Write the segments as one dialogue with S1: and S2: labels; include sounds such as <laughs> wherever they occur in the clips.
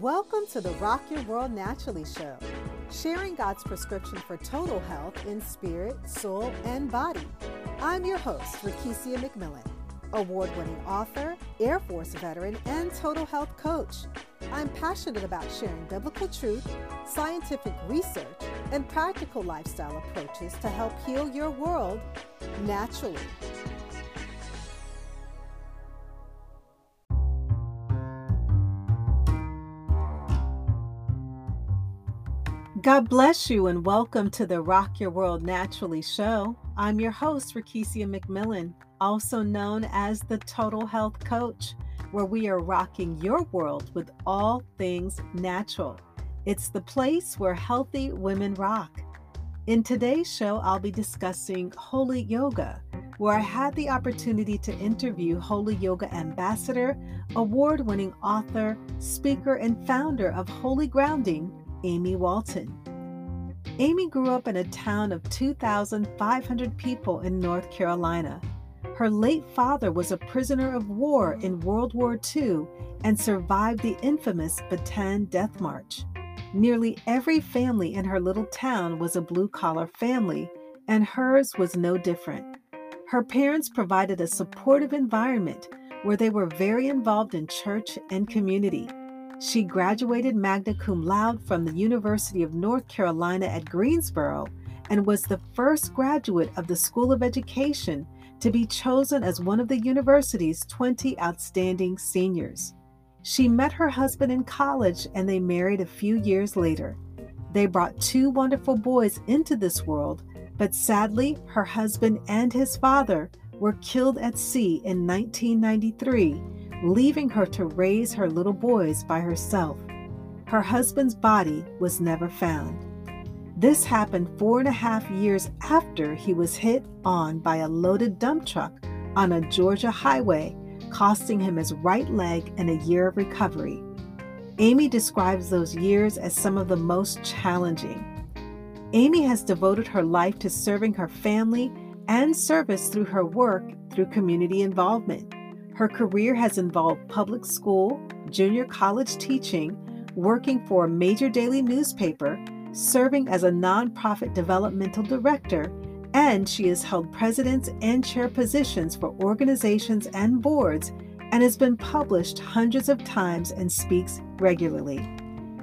S1: Welcome to the Rock Your World Naturally show, sharing God's prescription for total health in spirit, soul, and body. I'm your host, Rakesia McMillan, award winning author, Air Force veteran, and total health coach. I'm passionate about sharing biblical truth, scientific research, and practical lifestyle approaches to help heal your world naturally. God bless you and welcome to the Rock Your World Naturally show. I'm your host, Rakesia McMillan, also known as the Total Health Coach, where we are rocking your world with all things natural. It's the place where healthy women rock. In today's show, I'll be discussing Holy Yoga, where I had the opportunity to interview Holy Yoga Ambassador, award winning author, speaker, and founder of Holy Grounding, Amy Walton. Amy grew up in a town of 2,500 people in North Carolina. Her late father was a prisoner of war in World War II and survived the infamous Bataan Death March. Nearly every family in her little town was a blue collar family, and hers was no different. Her parents provided a supportive environment where they were very involved in church and community. She graduated magna cum laude from the University of North Carolina at Greensboro and was the first graduate of the School of Education to be chosen as one of the university's 20 outstanding seniors. She met her husband in college and they married a few years later. They brought two wonderful boys into this world, but sadly, her husband and his father were killed at sea in 1993 leaving her to raise her little boys by herself. Her husband's body was never found. This happened four and a half years after he was hit on by a loaded dump truck on a Georgia highway, costing him his right leg and a year of recovery. Amy describes those years as some of the most challenging. Amy has devoted her life to serving her family and service through her work through community involvement. Her career has involved public school, junior college teaching, working for a major daily newspaper, serving as a nonprofit developmental director, and she has held presidents and chair positions for organizations and boards and has been published hundreds of times and speaks regularly.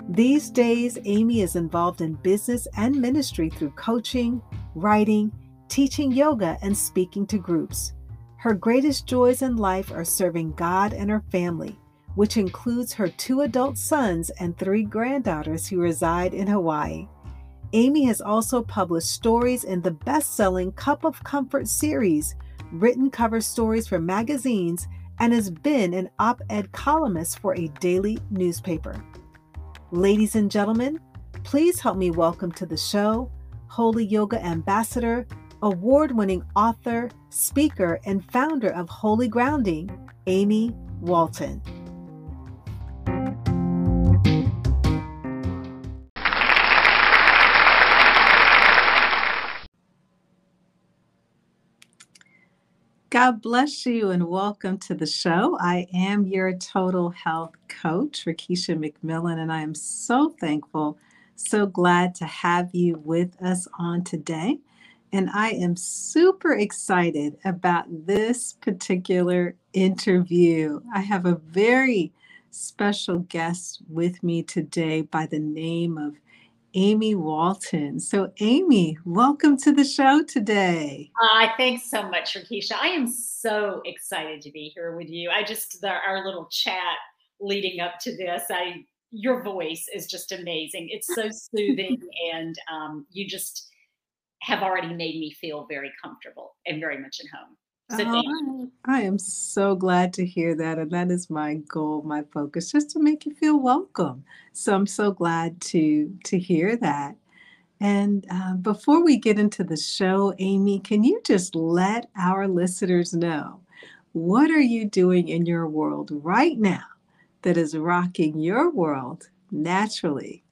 S1: These days, Amy is involved in business and ministry through coaching, writing, teaching yoga, and speaking to groups. Her greatest joys in life are serving God and her family, which includes her two adult sons and three granddaughters who reside in Hawaii. Amy has also published stories in the best selling Cup of Comfort series, written cover stories for magazines, and has been an op ed columnist for a daily newspaper. Ladies and gentlemen, please help me welcome to the show Holy Yoga Ambassador, award winning author, speaker, and founder of Holy Grounding, Amy Walton. God bless you and welcome to the show. I am your total health coach, Rakesia McMillan, and I am so thankful, so glad to have you with us on today. And I am super excited about this particular interview. I have a very special guest with me today by the name of Amy Walton. So, Amy, welcome to the show today.
S2: Uh, thanks so much, Rakesia. I am so excited to be here with you. I just the, our little chat leading up to this, I your voice is just amazing. It's so <laughs> soothing, and um, you just have already made me feel very comfortable and very much at home. So
S1: oh, I am so glad to hear that. And that is my goal, my focus, just to make you feel welcome. So I'm so glad to to hear that. And uh, before we get into the show, Amy, can you just let our listeners know what are you doing in your world right now that is rocking your world naturally?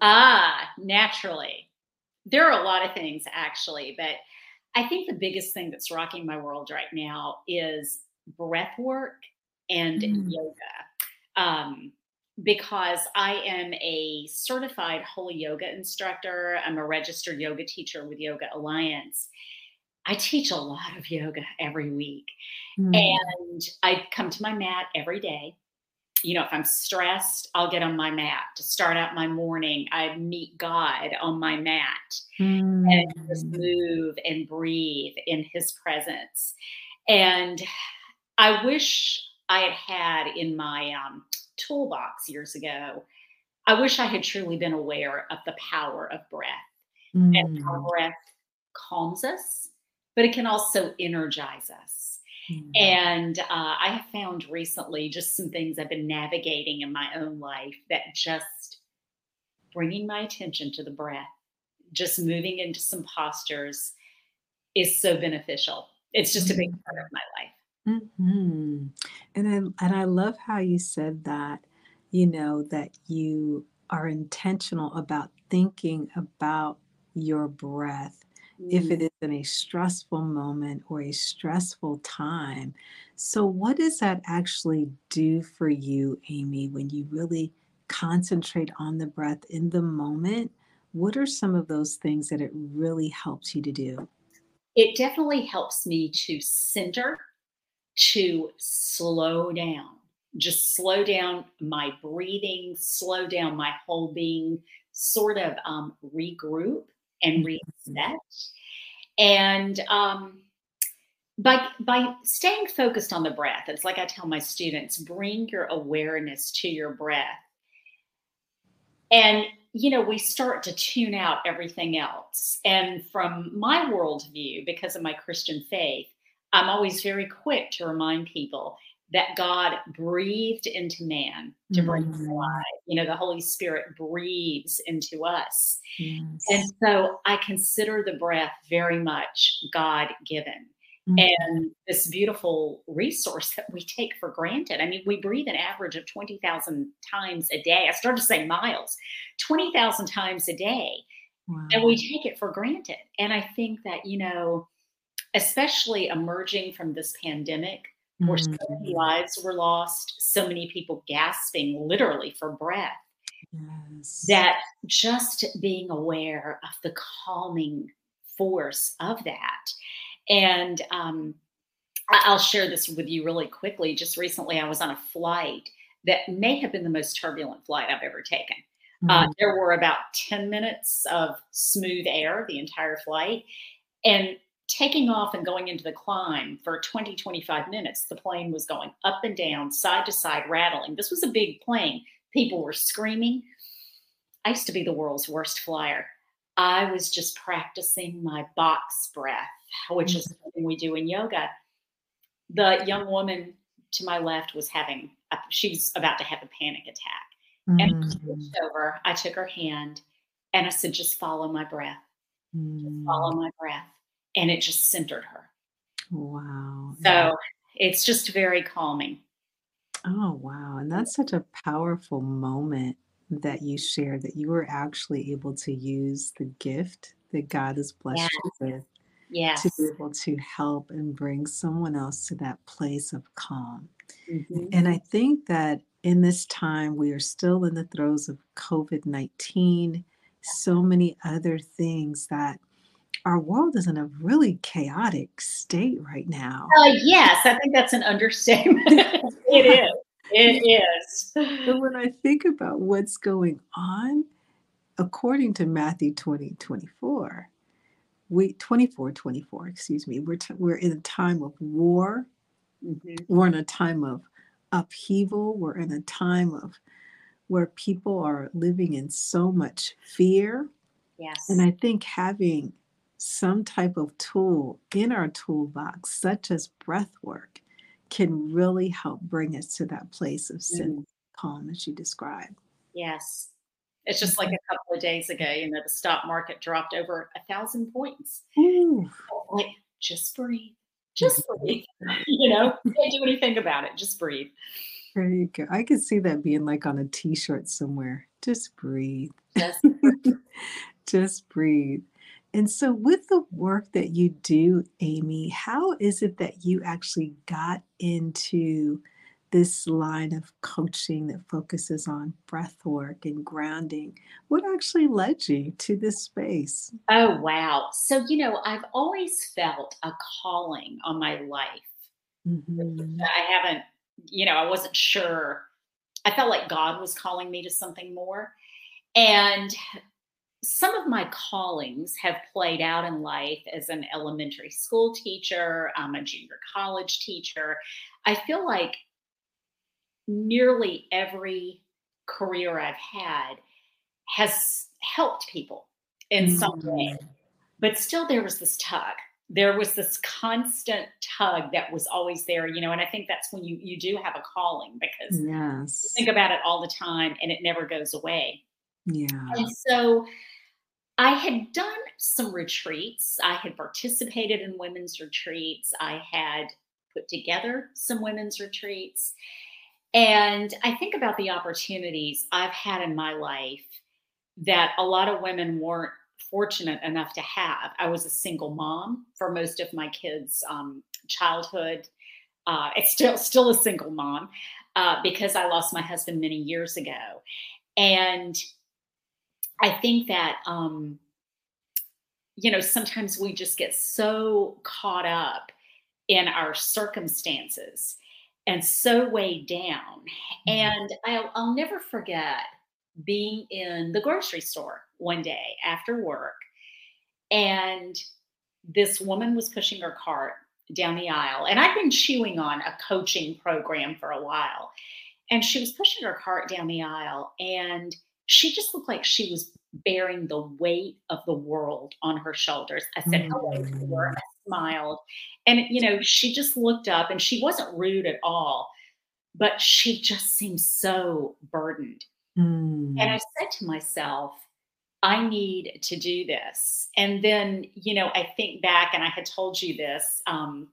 S2: Ah, naturally there are a lot of things actually, but I think the biggest thing that's rocking my world right now is breath work and mm. yoga. Um, because I am a certified holy yoga instructor. I'm a registered yoga teacher with Yoga Alliance. I teach a lot of yoga every week. Mm. And I come to my mat every day. You know, if I'm stressed, I'll get on my mat to start out my morning. I meet God on my mat mm. and just hmm. move and breathe in his presence. And I wish I had had in my um, toolbox years ago, I wish I had truly been aware of the power of breath mm. and how mm. breath calms us, but it can also energize us. Mm. And uh, I have found recently just some things I've been navigating in my own life that just bringing my attention to the breath, just moving into some postures is so beneficial. It's just a big part of my life.
S3: Mhm. And I and I love how you said that, you know, that you are intentional about thinking about your breath if it
S2: Mm.
S3: in a stressful moment or a stressful time. So what does that actually do for you, Amy, when you really concentrate on the breath in the moment? What are some of those things that it really helps you to do?
S2: It definitely helps me to center to slow down, just slow down my breathing, slow down my whole being, sort of um, regroup and
S3: Mhm.
S2: reset. And um, by by staying focused on the breath, it's like I tell my students: bring your awareness to your breath, and you know we start to tune out everything else. And from my worldview, because of my Christian faith, I'm always very quick to remind people that God breathed into man to bring us
S3: Mm.
S2: alive. You know, the Holy Spirit breathes into us. And so I consider the breath very much God given
S3: Mhm.
S2: and this beautiful resource that we take for granted. I mean, we breathe an average of 20,000 times a day. I started to say miles, 20,000 times a day, and we take it for granted. And I think that, you know, especially emerging from this pandemic where so many
S3: Mhm.
S2: lives were lost, so many people gasping literally for breath,
S3: Yes.
S2: that just being aware of the calming force of that. And um, I'll share this with you really quickly. Just recently, I was on a flight that may have been the most turbulent flight I've ever taken. Uh,
S3: Mm.
S2: there were about 10 minutes of smooth air the entire flight. And taking off and going into the climb for 20, 25 minutes, the plane was going up and down, side to side, rattling. This was a big plane. People were screaming. I used to be the world's worst flyer. I was just practicing my box breath, which is
S3: Mhm.
S2: something we do in yoga. The young woman to my left was having, a, she was about to have a panic attack. And I
S3: Mhm.
S2: reached over, I took her hand, and I said, just follow my breath, just follow
S3: Mm.
S2: my breath. And it just centered her.
S3: Wow. Yeah.
S2: So it's just very calming.
S3: Oh, wow. And that's such a powerful moment that you shared that you were actually able to use the gift that God has
S2: Yeah.
S3: blessed you with to be able to help and bring someone else to that place of calm.
S2: hmm
S3: And I think that in this time, we are still in the throes of COVID 19, so many other things that our world is in a really chaotic state right now.
S2: Uh, yes, I think that's an understatement. <laughs> it is. It is.
S3: But when I think about what's going on, according to Matthew 20 24, we 24 24, excuse me, we're, t- we're in a time of war,
S2: hmm
S3: we're in a time of upheaval, we're in a time of where people are living in so much fear.
S2: Yes.
S3: And I think having some type of tool in our toolbox, such as breath work, can really help bring us to that place of sin
S2: Mm,
S3: calm as you described.
S2: yes. It's just like a couple of days ago, you know, the stock market dropped over a thousand points.
S3: Ooh.
S2: Like, just breathe. Just breathe. <laughs> You know, can't do anything about it. Just breathe.
S3: There you go. I could see that being like on a t-shirt somewhere. Just breathe.
S2: Just <laughs>
S3: Just breathe. And so with the work that you do, Amy, how is it that you actually got into this line of coaching that focuses on breath work and grounding. What actually led you to this space?
S2: Oh, wow. So, you know, I've always felt a calling on my life.
S3: Mhm.
S2: I haven't, you know, I wasn't sure. I felt like God was calling me to something more. And some of my callings have played out in life as an elementary school teacher, I'm a junior college teacher. I feel like nearly every career I've had has helped people in some way.
S3: Mm.
S2: But still, there was this tug. There was this constant tug that was always there, you know. And I think that's when you you do have a calling because you
S3: Yes.
S2: think about it all the time and it never goes away.
S3: Yeah.
S2: And so I had done some retreats. I had participated in women's retreats. I had put together some women's retreats. And I think about the opportunities I've had in my life that a lot of women weren't fortunate enough to have. I was a single mom for most of my kids' um, childhood. Uh, it's still still a single mom uh, because I lost my husband many years ago, and I think that um, you know sometimes we just get so caught up in our circumstances and so weighed down.
S3: Mhm.
S2: And I'll, I'll never forget being in the grocery store one day after work, and this woman was pushing her cart down the aisle. And I've been chewing on a coaching program for a while. And she was pushing her cart down the aisle, and she just looked like she was bearing the weight of the world on her shoulders. I said hello to her.
S3: Mm.
S2: I smiled. And, you know, she just looked up and she wasn't rude at all, but she just seemed so burdened. And I
S3: Mm.
S2: said to myself, I need to do this. And then, you know, I think back, and I had told you this um,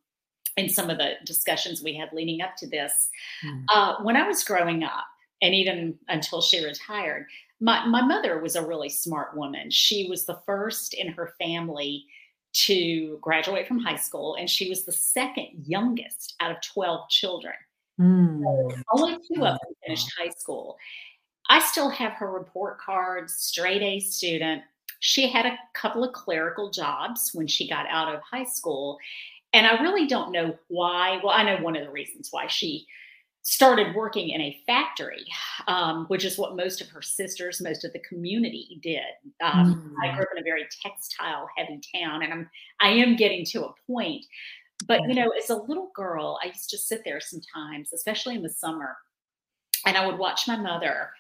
S2: in some of the discussions we had leading up to this.
S3: Mm.
S2: Uh, when I was growing up, and even until she retired, my, my mother was a really smart woman. She was the first in her family to graduate from high school, and she was the second youngest out of 12 children.
S3: Mm.
S2: Only two of them finished high school. I still have her report cards, straight A student. She had a couple of clerical jobs when she got out of high school. And I really don't know why. Well, I know one of the reasons why she started working in a factory, um, which is what most of her sisters, most of the community did. Um, I
S3: Mm.
S2: grew up in a very textile heavy town, and I'm I am getting to a point. But you know, as a little girl, I used to sit there sometimes, especially in the summer, and I would watch my mother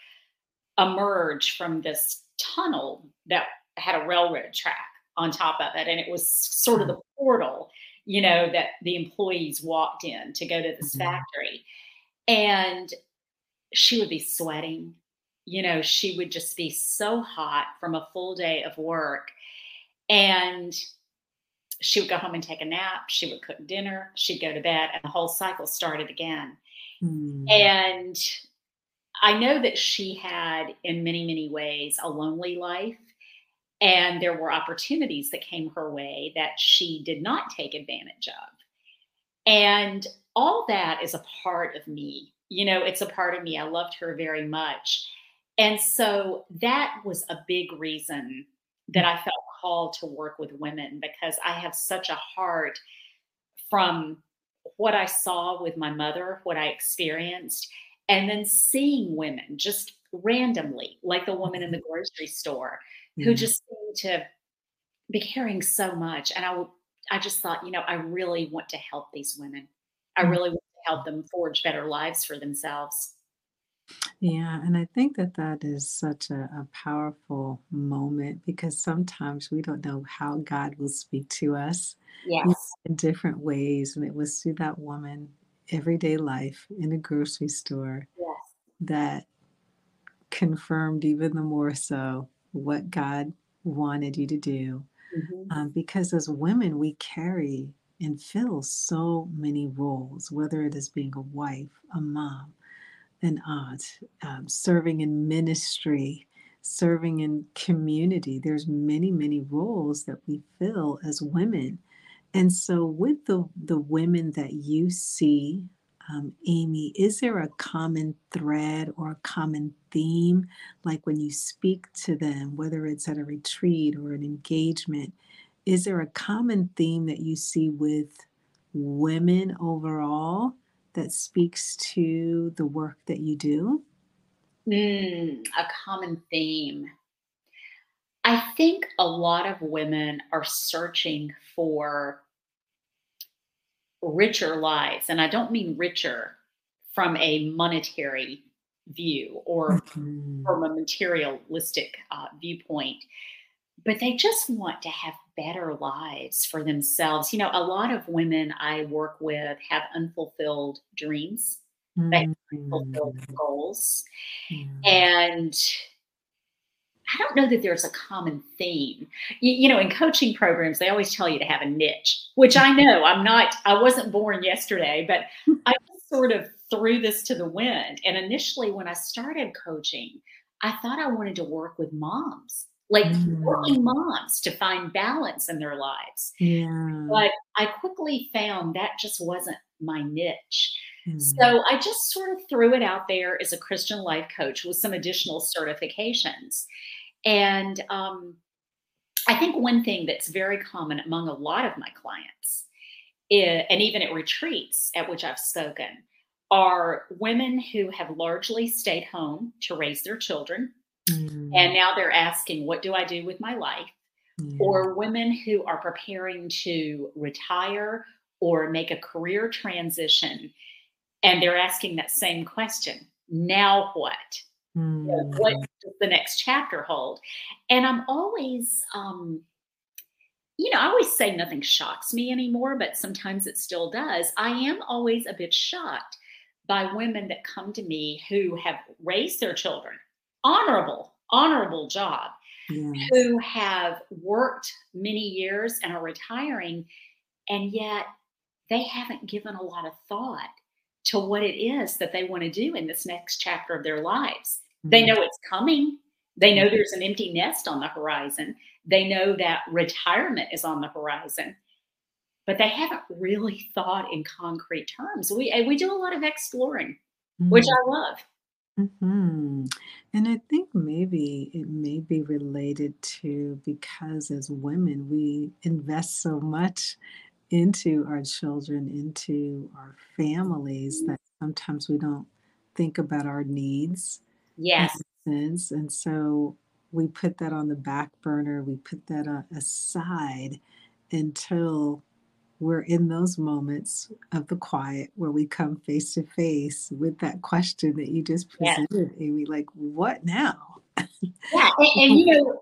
S2: emerge from this tunnel that had a railroad track on top of it. And it was sort of
S3: Mm.
S2: the portal, you know, that the employees walked in to go to this
S3: Mhm.
S2: factory. And she would be sweating. You know, she would just be so hot from a full day of work. And she would go home and take a nap. She would cook dinner. She'd go to bed, and the whole cycle started again.
S3: Mm.
S2: And I know that she had, in many, many ways, a lonely life. And there were opportunities that came her way that she did not take advantage of. And all that is a part of me. You know, it's a part of me. I loved her very much. And so that was a big reason that I felt called to work with women because I have such a heart from what I saw with my mother, what I experienced, and then seeing women just randomly, like the woman in the mm-hmm. grocery store, who
S3: mm-hmm.
S2: just seemed to be caring so much. And I, I just thought, you know, I really want to help these women. I
S3: Mm.
S2: really want to help them forge better lives for themselves.
S3: Yeah, and I think that that is such a, a powerful moment because sometimes we don't know how God will speak to us in
S2: Yes.
S3: in different ways. And it was through that woman, everyday life in a grocery store,
S2: Yes.
S3: that confirmed even the more so what God wanted you to do.
S2: hmm
S3: Um, because as women, we carry and fill so many roles, whether it is being a wife, a mom, an aunt, um, serving in ministry, serving in community. There's many, many roles that we fill as women. And so with the the women that you see um, Amy, is there a common thread or a common theme? Like when you speak to them, whether it's at a retreat or an engagement, is there a common theme that you see with women overall that speaks to the work that you do?
S2: Mm, a common theme. I think a lot of women are searching for richer lives. And I don't mean richer from a monetary view or
S3: Mhm.
S2: from a materialistic uh, viewpoint, but they just want to have better lives for themselves. You know, a lot of women I work with have unfulfilled dreams, they have unfulfilled
S3: Mhm.
S2: goals.
S3: Yeah.
S2: And I don't know that there's a common theme. You, you know, in coaching programs, they always tell you to have a niche, which I know I'm not, I wasn't born yesterday, but I <laughs> sort of threw this to the wind. And initially, when I started coaching, I thought I wanted to work with moms, like
S3: Mm.
S2: working moms to find balance in their lives.
S3: Yeah.
S2: But I quickly found that just wasn't my niche.
S3: Mm.
S2: So I just sort of threw it out there as a Christian life coach with some additional certifications. And um, I think one thing that's very common among a lot of my clients, i- and even at retreats at which I've spoken, are women who have largely stayed home to raise their children. And
S3: Mm.
S2: now they're asking, What do I do with my life?
S3: Yeah.
S2: or women who are preparing to retire or make a career transition and they're asking that same question now what know, what
S3: Mm.
S2: does the next chapter hold and i'm always um you know i always say nothing shocks me anymore but sometimes it still does i am always a bit shocked by women that come to me who have raised their children honorable honorable job who have worked many years and are retiring, and yet they haven't given a lot of thought to what it is that they want to do in this next chapter of their lives. They
S3: Mm.
S2: know it's coming. They know there's an empty nest on the horizon. They know that retirement is on the horizon, but they haven't really thought in concrete terms. We we do a lot of exploring, which
S3: Mm.
S2: I love.
S3: Mhm. And I think maybe it may be related to because as women, we invest so much into our children, into our families, that sometimes we don't think about our needs
S2: Yes.
S3: sense. And so we put that on the back burner, we put that uh, aside until we're in those moments of the quiet where we come face to face with that question that you just presented, Amy, like, what now? <laughs>
S2: Yeah. And, and you know,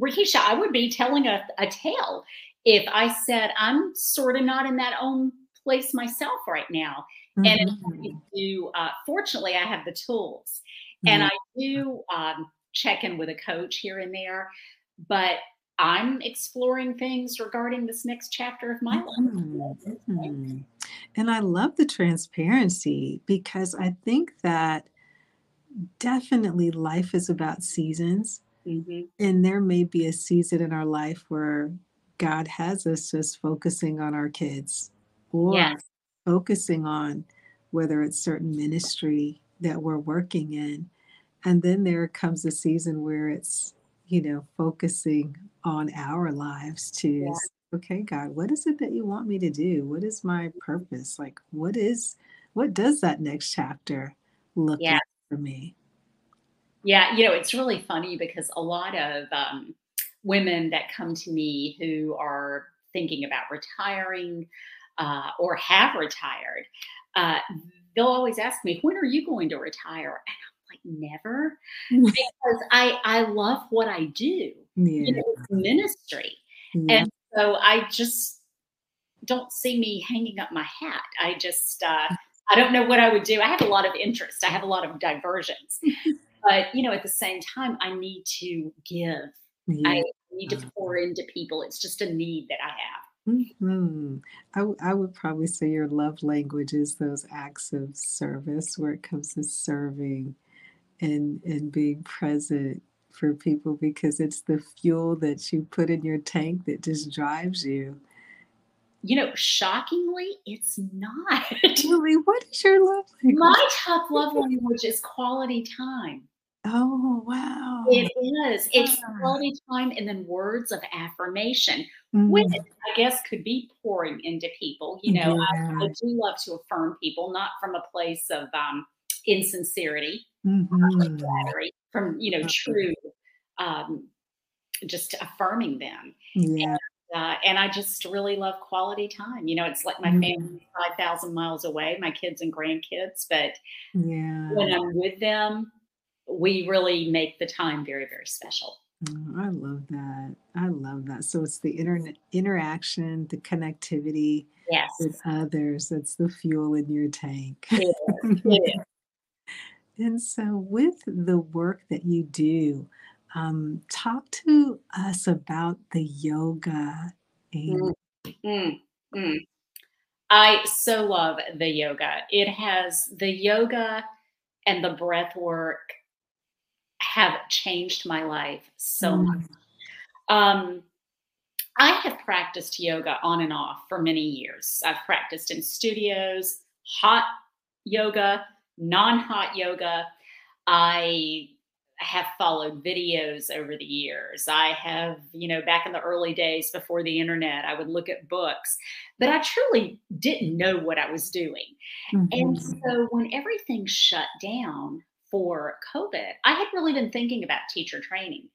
S2: Rakesia, I would be telling a, a tale if I said I'm sort of not in that own place myself right now. And I
S3: Mhm.
S2: do, uh, fortunately, I have the tools, and I do um, check in with a coach here and there. But I'm exploring things regarding this next chapter of my life.
S3: Mhm, mhm. And I love the transparency because I think that definitely life is about seasons.
S2: hmm
S3: And there may be a season in our life where God has us just focusing on our kids or
S2: Yes.
S3: focusing on whether it's certain ministry that we're working in. And then there comes a season where it's, you know, focusing on our lives to,
S2: Yeah.
S3: okay, God, what is it that you want me to do? What is my purpose? Like, what is, what does that next chapter look
S2: Yeah.
S3: like for me?
S2: Yeah, you know, it's really funny because a lot of um, women that come to me who are thinking about retiring uh, or have retired, uh, they'll always ask me, "When are you going to retire?" And like, "Never," because I I love what I do. You know, it's ministry,
S3: Yeah.
S2: and so I just don't see me hanging up my hat. I just uh, I don't know what I would do. I have a lot of interest. I have a lot of diversions <laughs> but you know at the same time i need to give i need to pour into people it's just a need that i have
S3: Mhm. I w I would probably say your love language is those acts of service where it comes to serving and and being present for people because it's the fuel that you put in your tank that just drives you.
S2: you know, shockingly, it's not. <laughs>
S3: Really, what is your love language?
S2: My top love language is quality time.
S3: Oh, wow.
S2: It is. It's
S3: Ah.
S2: quality time and then words of affirmation,
S3: Mm,
S2: which I guess could be pouring into people. You know, I, I do love to affirm people, not from a place of um, insincerity,
S3: mhm.
S2: flattery, from, you know, true, um, just affirming them.
S3: Yeah.
S2: Uh, and I just really love quality time. You know, it's like my
S3: Mhm.
S2: family's 5,000 miles away, my kids and grandkids, but
S3: Yeah.
S2: when I'm with them, we really make the time very, very special.
S3: Oh, I love that. I love that. So it's the internet interaction, the connectivity
S2: Yes,
S3: with others that's the fuel in your tank.
S2: it is. It is.
S3: And so, with the work that you do, um, talk to us about the yoga
S2: Mm, mm, mm. I so love the yoga. It has the yoga and the breath work have changed my life so much.
S3: Mm,
S2: Um, I have practiced yoga on and off for many years. I've practiced in studios, hot yoga, non hot yoga. I have followed videos over the years. I have, you know, back in the early days before the internet, I would look at books, but I truly didn't know what I was doing. And
S3: mhm,
S2: so when everything shut down for COVID, I had really been thinking about teacher training.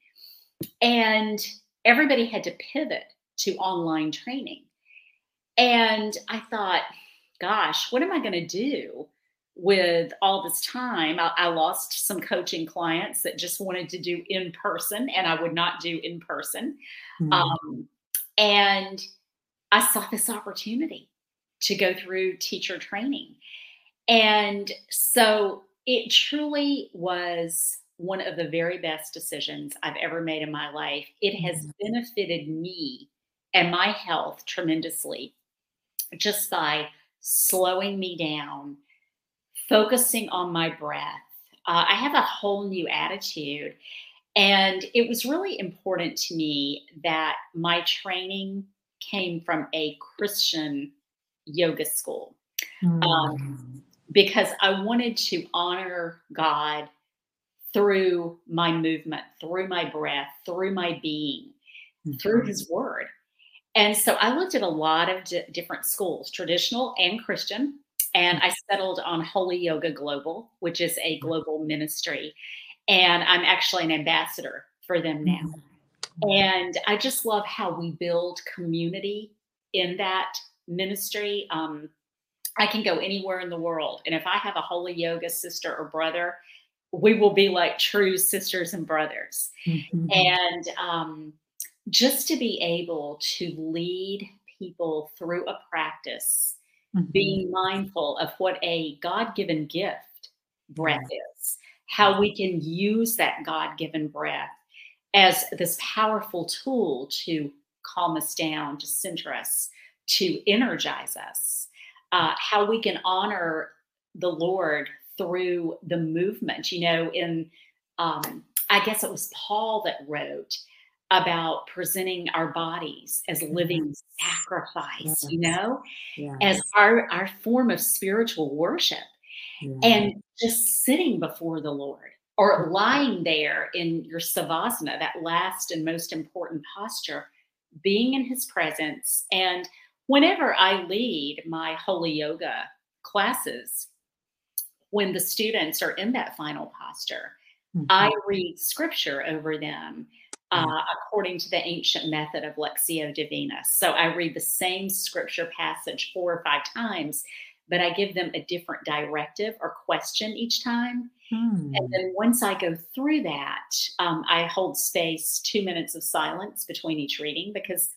S2: And everybody had to pivot to online training. And I thought, gosh, what am I going to do with all this time? I, I lost some coaching clients that just wanted to do in person, and I would not do in person.
S3: mm,
S2: Um, and I saw this opportunity to go through teacher training. And so it truly was one of the very best decisions I've ever made in my life. It has
S3: mhm,
S2: benefited me and my health tremendously just by slowing me down, focusing on my breath. Uh, I have a whole new attitude. And it was really important to me that my training came from a Christian yoga school um,
S3: mm,
S2: because I wanted to honor God through my movement, through my breath, through my being, through
S3: mhm,
S2: His Word. And so I looked at a lot of di- different schools, traditional and Christian, and I settled on Holy Yoga Global, which is a global ministry. And I'm actually an ambassador for them now.
S3: mhm,
S2: And I just love how we build community in that ministry. Um, I can go anywhere in the world. And if I have a holy yoga sister or brother, we will be like true sisters and brothers.
S3: mhm,
S2: And um, just to be able to lead people through a practice,
S3: mhm,
S2: being mindful of what a God given gift breath is, how we can use that God given breath as this powerful tool to calm us down, to center us, to energize us, uh, how we can honor the Lord through the movement. You know, in um, I guess it was Paul that wrote about presenting our bodies as living
S3: Yes.
S2: sacrifice, you
S3: Yes.
S2: know, as our, our form of spiritual worship
S3: Yeah.
S2: and just sitting before the Lord or lying there in your savasana, that last and most important posture, being in his presence. And whenever I lead my holy yoga classes, when the students are in that final posture, I
S3: Mhm.
S2: read scripture over them Uh, according to the ancient method of Lectio Divina. So I read the same scripture passage four or five times, but I give them a different directive or question each time. And
S3: Hmm.
S2: then once I go through that, um, I hold space, two minutes of silence between each reading because,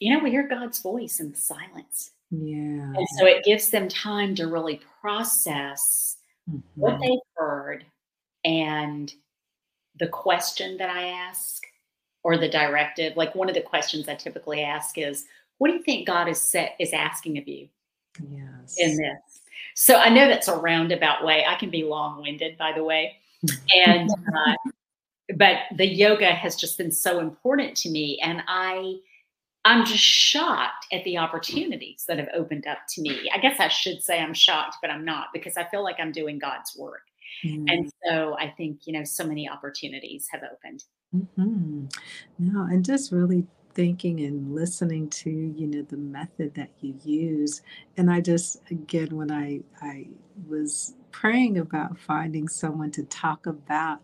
S2: you know, we hear God's voice in the silence.
S3: Yeah.
S2: And so it gives them time to really process what
S3: Mhm.
S2: they've heard and the question that I ask or the directive. Like one of the questions I typically ask is, what do you think God is set is asking of you
S3: Yes.
S2: in this? So I know that's a roundabout way. I can be long-winded, by the way. And <laughs> uh, but the yoga has just been so important to me. And I I'm just shocked at the opportunities that have opened up to me. I guess I should say I'm shocked, but I'm not because I feel like I'm doing God's work. Mm-hmm. And so I think, you know, so many opportunities have opened.
S3: Mm-hmm. No, and just really thinking and listening to you know the method that you use and i just again when i i was praying about finding someone to talk about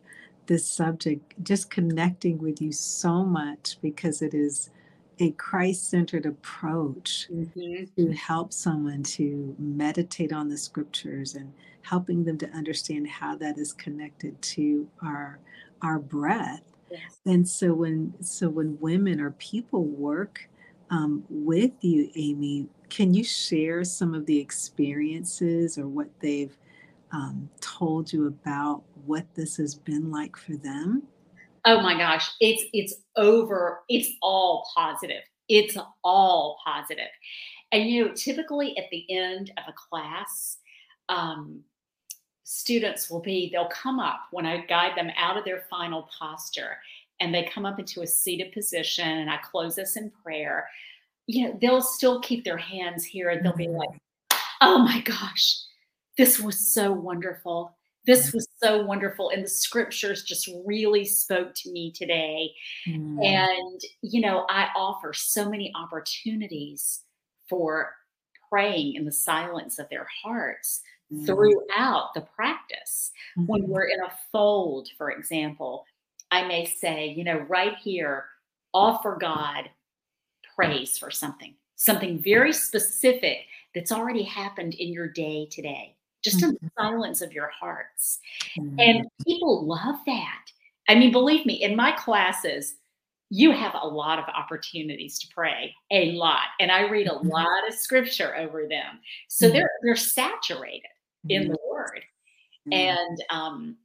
S3: this subject just connecting with you so much because it is a christ-centered approach mm-hmm. to help someone to meditate on the scriptures and helping them to understand how that is connected to our our breath Yes. And so when so when women or people work um, with you, Amy, can you share some of the experiences or what they've um, told you about what this has been like for them?
S2: Oh my gosh, it's it's over. It's all positive. It's all positive. And you know, typically at the end of a class, um, students will be, they'll come up when I guide them out of their final posture and they come up into a seated position and I close us in prayer. You know, they'll still keep their hands here and they'll be mm-hmm. like, oh my gosh, this was so wonderful. This mm-hmm. was so wonderful. And the scriptures just really spoke to me today. Mm. And, you know, I offer so many opportunities for praying in the silence of their hearts mm. throughout the practice. Mm-hmm. When we're in a fold, for example, I may say, you know, right here, offer God praise for something, something very specific that's already happened in your day today, just in the mm-hmm. silence of your hearts. Mm-hmm. And people love that. I mean, believe me, in my classes, you have a lot of opportunities to pray, a lot. And I read a mm-hmm. lot of scripture over them. So mm-hmm. they're they're saturated in mm-hmm. the word. Mm-hmm. And um,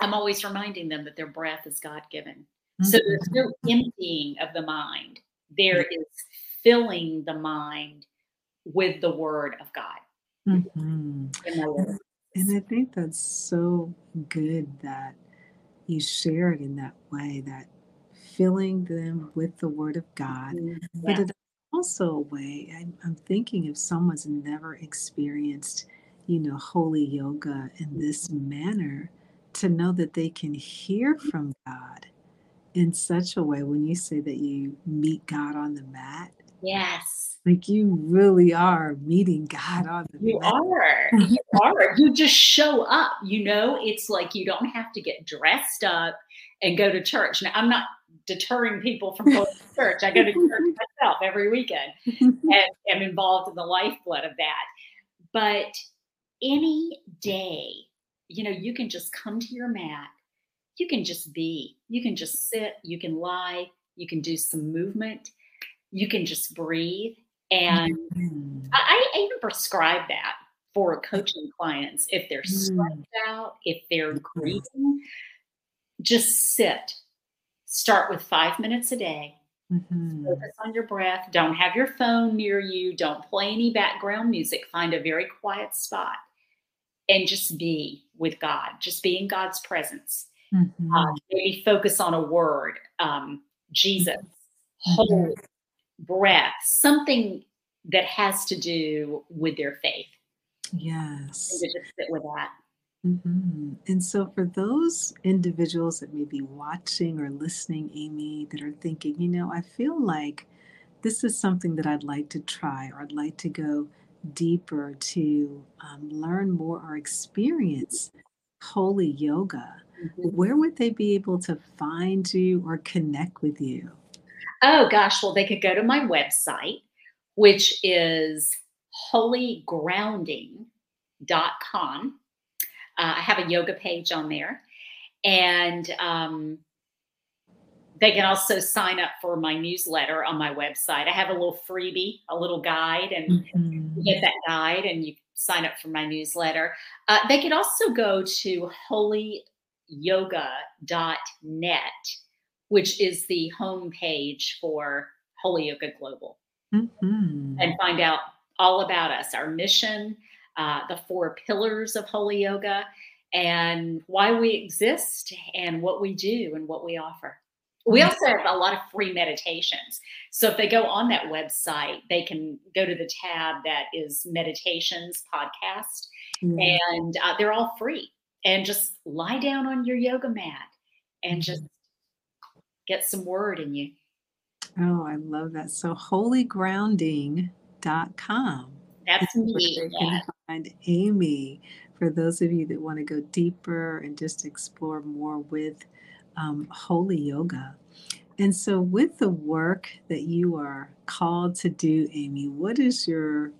S2: I'm always reminding them that their breath is God given. So there's no emptying of the mind. There is filling the mind with the word of God.
S3: Mm-hmm. And I think that's so good that you share it in that way, that filling them with the word of God. Mm-hmm. Yeah. But it's also a way, I'm, I'm thinking if someone's never experienced you know, holy yoga in this manner to know that they can hear from God in such a way when you say that you meet God on the mat.
S2: Yes.
S3: Like you really are meeting God on the mat.
S2: you
S3: mat.
S2: are. You are. You just show up. You know, it's like you don't have to get dressed up and go to church. Now, I'm not deterring people from going to <laughs> church. I go to church myself every weekend and am involved in the lifeblood of that. But any day, you know, you can just come to your mat. You can just be. You can just sit. You can lie. You can do some movement. You can just breathe. And mm-hmm. I, I, even prescribe that for coaching clients. If they're stressed mm-hmm. out, if they're grieving, just sit. Start with five minutes a day. Mm-hmm. Focus on your breath. Don't have your phone near you. Don't play any background music. Find a very quiet spot and just be with God, just be in God's presence. Mm-hmm. Uh, maybe focus on a word, um, Jesus, mm-hmm. hold, breath, something that has to do with their faith.
S3: Yes.
S2: And to just sit with that.
S3: Mm-hmm. And so, for those individuals that may be watching or listening, Amy, that are thinking, you know, I feel like this is something that I'd like to try or I'd like to go deeper to um, learn more or experience holy yoga, mm-hmm. where would they be able to find you or connect with you?
S2: Oh, gosh. Well, they could go to my website, which is holygrounding.com. Uh, I have a yoga page on there. And um, they can also sign up for my newsletter on my website. I have a little freebie, a little guide, and mm-hmm. you get that guide and you sign up for my newsletter. Uh, they can also go to holyyoga.net, which is the homepage for Holy Yoga Global, mm-hmm. and find out all about us, our mission, uh, the four pillars of Holy Yoga, and why we exist, and what we do, and what we offer. We also have a lot of free meditations. So if they go on that website, they can go to the tab that is meditations podcast, mm-hmm. and uh, they're all free. And just lie down on your yoga mat and just mm-hmm. get some word in you.
S3: Oh, I love that. So holygrounding.com.
S2: That's me.
S3: You can find Amy for those of you that want to go deeper and just explore more with um, holy yoga. And so, with the work that you are called to do, Amy, what is your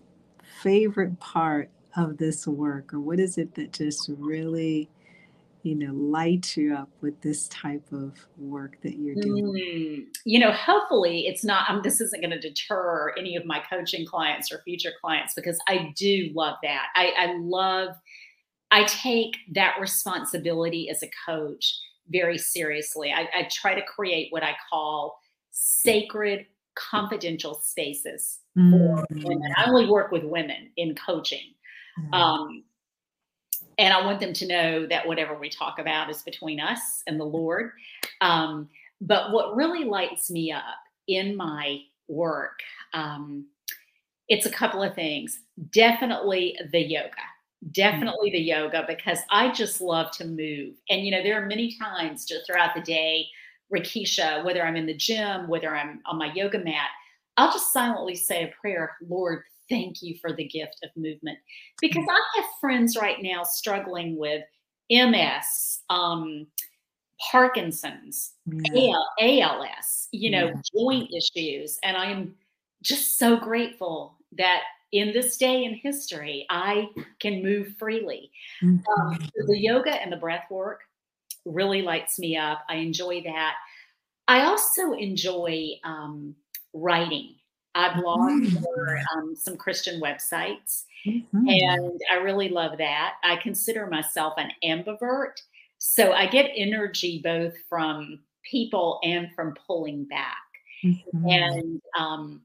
S3: favorite part of this work, or what is it that just really, you know, lights you up with this type of work that you're doing?
S2: Mm, you know, hopefully, it's not. Um, this isn't going to deter any of my coaching clients or future clients because I do love that. I, I love. I take that responsibility as a coach very seriously. I, I try to create what I call sacred confidential spaces mm. for women. I only work with women in coaching. Mm. Um, and I want them to know that whatever we talk about is between us and the Lord. Um, but what really lights me up in my work, um, it's a couple of things. Definitely the yoga. Mm. definitely the yoga because I just love to move. And, you know, there are many times just throughout the day, Rakesia, whether I'm in the gym, whether I'm on my yoga mat, I'll just silently say a prayer, Lord, thank you for the gift of movement. Because mm. I have friends right now struggling with MS, um, Parkinson's, yeah. ALS, you know, yeah. joint issues. And I am just so grateful that in this day in history, I can move freely. Mm-hmm. Um, the yoga and the breath work really lights me up. I enjoy that. I also enjoy um, writing. I blog mm-hmm. for um, some Christian websites, mm-hmm. and I really love that. I consider myself an ambivert. So I get energy both from people and from pulling back. Mm-hmm. And um,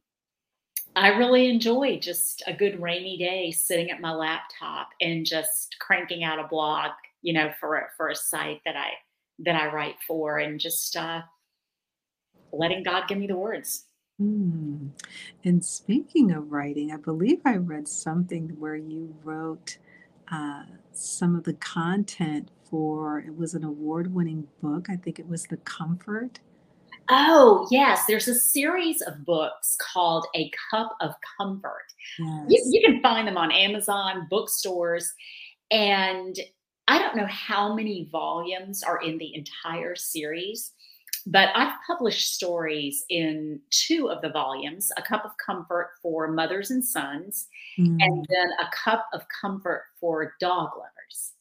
S2: I really enjoy just a good rainy day sitting at my laptop and just cranking out a blog, you know, for for a site that I that I write for, and just uh, letting God give me the words.
S3: Mm. And speaking of writing, I believe I read something where you wrote uh, some of the content for it was an award-winning book. I think it was The Comfort
S2: Oh, yes. There's a series of books called A Cup of Comfort. Yes. You, you, can find them on Amazon, bookstores. And I don't know how many volumes are in the entire series, but I've published stories in two of the volumes A Cup of Comfort for Mothers and Sons, mm. and then A Cup of Comfort for Dog Lovers.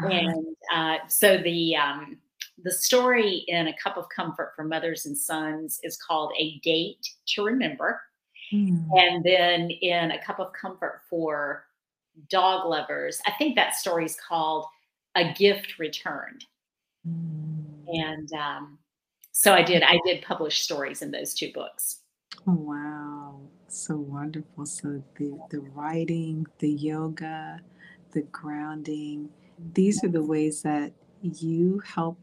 S2: Uh-huh. And uh, so the, um, the story in A Cup of Comfort for Mothers and Sons is called A Date to Remember. Mm. And then in A Cup of Comfort for Dog Lovers, I think that story is called A Gift Returned. Mm. And um, so I did, I did publish stories in those two books.
S3: Oh, wow. So wonderful. So the, the writing, the yoga, the grounding, these are the ways that you help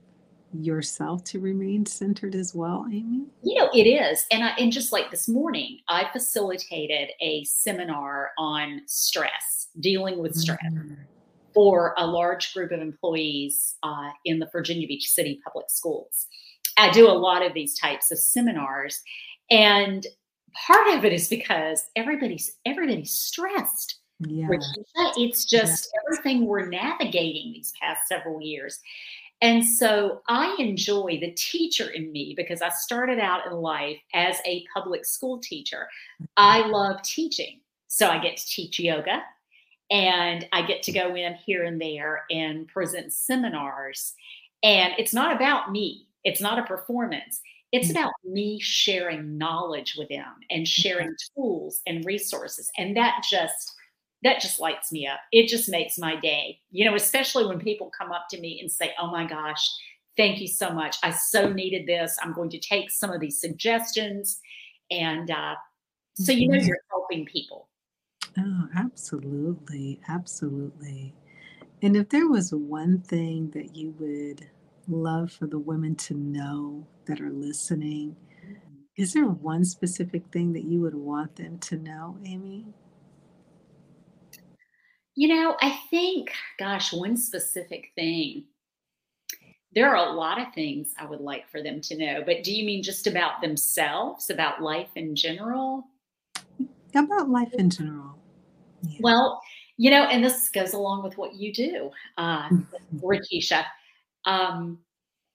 S3: yourself to remain centered as well, Amy?
S2: You know, it is. And I and just like this morning, I facilitated a seminar on stress, dealing with stress. Mm-hmm. For a large group of employees uh, in the Virginia Beach City Public Schools. I do a lot of these types of seminars, and part of it is because everybody's everybody's stressed. Yeah. It's just yeah. everything we're navigating these past several years. And so I enjoy the teacher in me because I started out in life as a public school teacher. I mm-hmm. love teaching. So I get to teach yoga and I get to go in here and there and present seminars. And it's not about me, it's not a performance. It's mm-hmm. about me sharing knowledge with them and sharing tools and resources. And that just that just lights me up. It just makes my day, you know, especially when people come up to me and say, Oh my gosh, thank you so much. I so needed this. I'm going to take some of these suggestions. And uh, so, you know, mm-hmm. you're helping people.
S3: Oh, absolutely. Absolutely. And if there was one thing that you would love for the women to know that are listening. Is there one specific thing that you would want them to know, Amy?
S2: You know, I think, gosh, one specific thing. There are a lot of things I would like for them to know, but do you mean just about themselves, about life in general?
S3: About life in general.
S2: Yeah. Well, you know, and this goes along with what you do, uh, Rakesia. Um,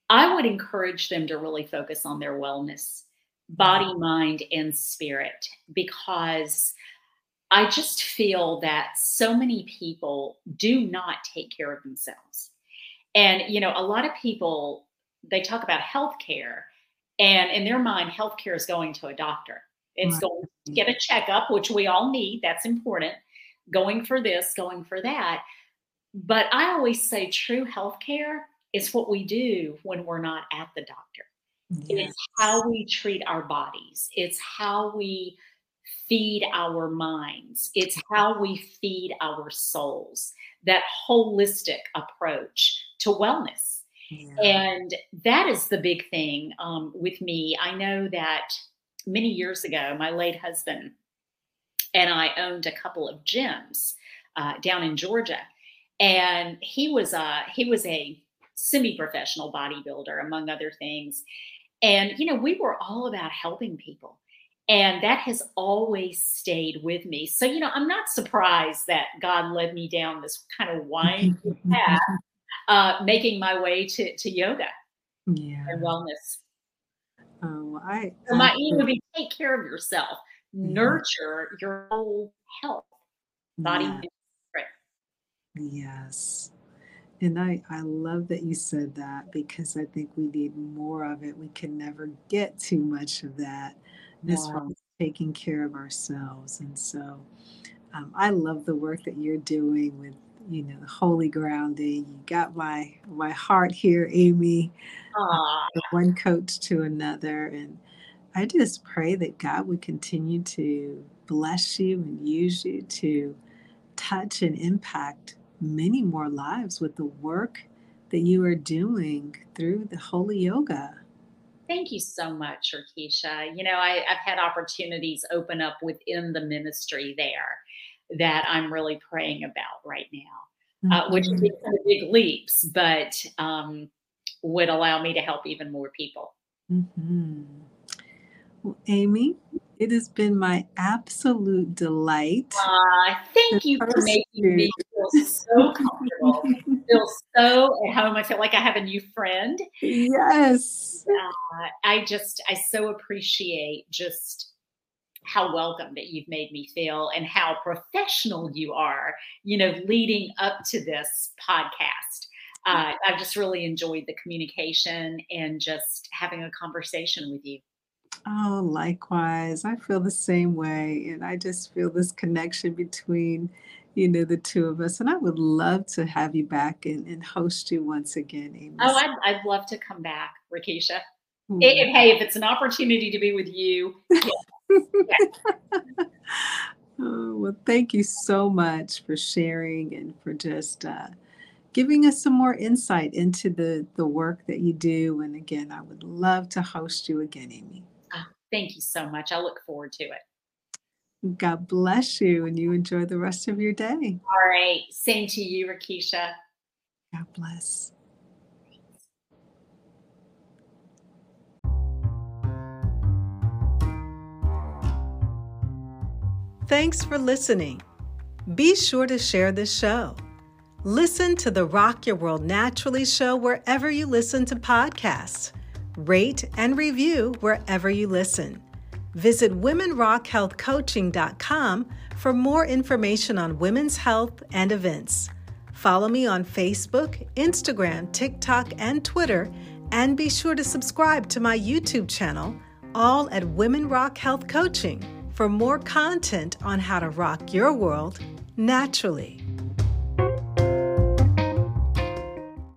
S2: I would encourage them to really focus on their wellness, body, mind, and spirit, because I just feel that so many people do not take care of themselves. And, you know, a lot of people, they talk about healthcare, and in their mind, healthcare is going to a doctor. It's right. going to get a checkup, which we all need. That's important. Going for this, going for that. But I always say true healthcare is what we do when we're not at the doctor. Yes. It's how we treat our bodies. It's how we feed our minds. It's how we feed our souls. That holistic approach to wellness. Yeah. And that is the big thing um, with me. I know that many years ago, my late husband and I owned a couple of gyms uh, down in Georgia, and he was a he was a semi-professional bodybuilder, among other things. And you know, we were all about helping people. And that has always stayed with me. So, you know, I'm not surprised that God led me down this kind of winding <laughs> path, uh, making my way to, to yoga yeah. and wellness.
S3: Oh, I,
S2: so my aim would be take care of yourself, nurture your whole health, body, yeah.
S3: spirit. Yes. And I, I love that you said that because I think we need more of it. We can never get too much of that as far as taking care of ourselves. And so um, I love the work that you're doing with, you know, the holy grounding. You got my my heart here, Amy. Uh, one coach to another. And I just pray that God would continue to bless you and use you to touch and impact many more lives with the work that you are doing through the holy yoga.
S2: Thank you so much, Rakesia. You know, I, have had opportunities open up within the ministry there that I'm really praying about right now, uh, which is big leaps, but um, would allow me to help even more people.
S3: Mm-hmm. Well, Amy, it has been my absolute delight.
S2: Uh, thank you for making me feel so comfortable, feel so at home. I feel like I have a new friend.
S3: Yes.
S2: Uh, I just, I so appreciate just how welcome that you've made me feel and how professional you are, you know, leading up to this podcast. Uh, I've just really enjoyed the communication and just having a conversation with you.
S3: Oh, likewise. I feel the same way. And I just feel this connection between, you know, the two of us. And I would love to have you back and, and host you once again, Amy.
S2: Oh, I'd, I'd love to come back, Rakesia. Mm-hmm. Hey, if it's an opportunity to be with you. <laughs> Yeah. <laughs>
S3: oh, well, thank you so much for sharing and for just uh, giving us some more insight into the, the work that you do. And again, I would love to host you again, Amy.
S2: Thank you so much. I look forward to it.
S3: God bless you and you enjoy the rest of your day.
S2: All right. Same to you, Rakesia.
S3: God bless. Thanks for listening. Be sure to share this show. Listen to the Rock Your World Naturally show wherever you listen to podcasts rate, and review wherever you listen. Visit WomenRockHealthCoaching.com for more information on women's health and events. Follow me on Facebook, Instagram, TikTok, and Twitter, and be sure to subscribe to my YouTube channel, all at Women Rock Health Coaching, for more content on how to rock your world naturally.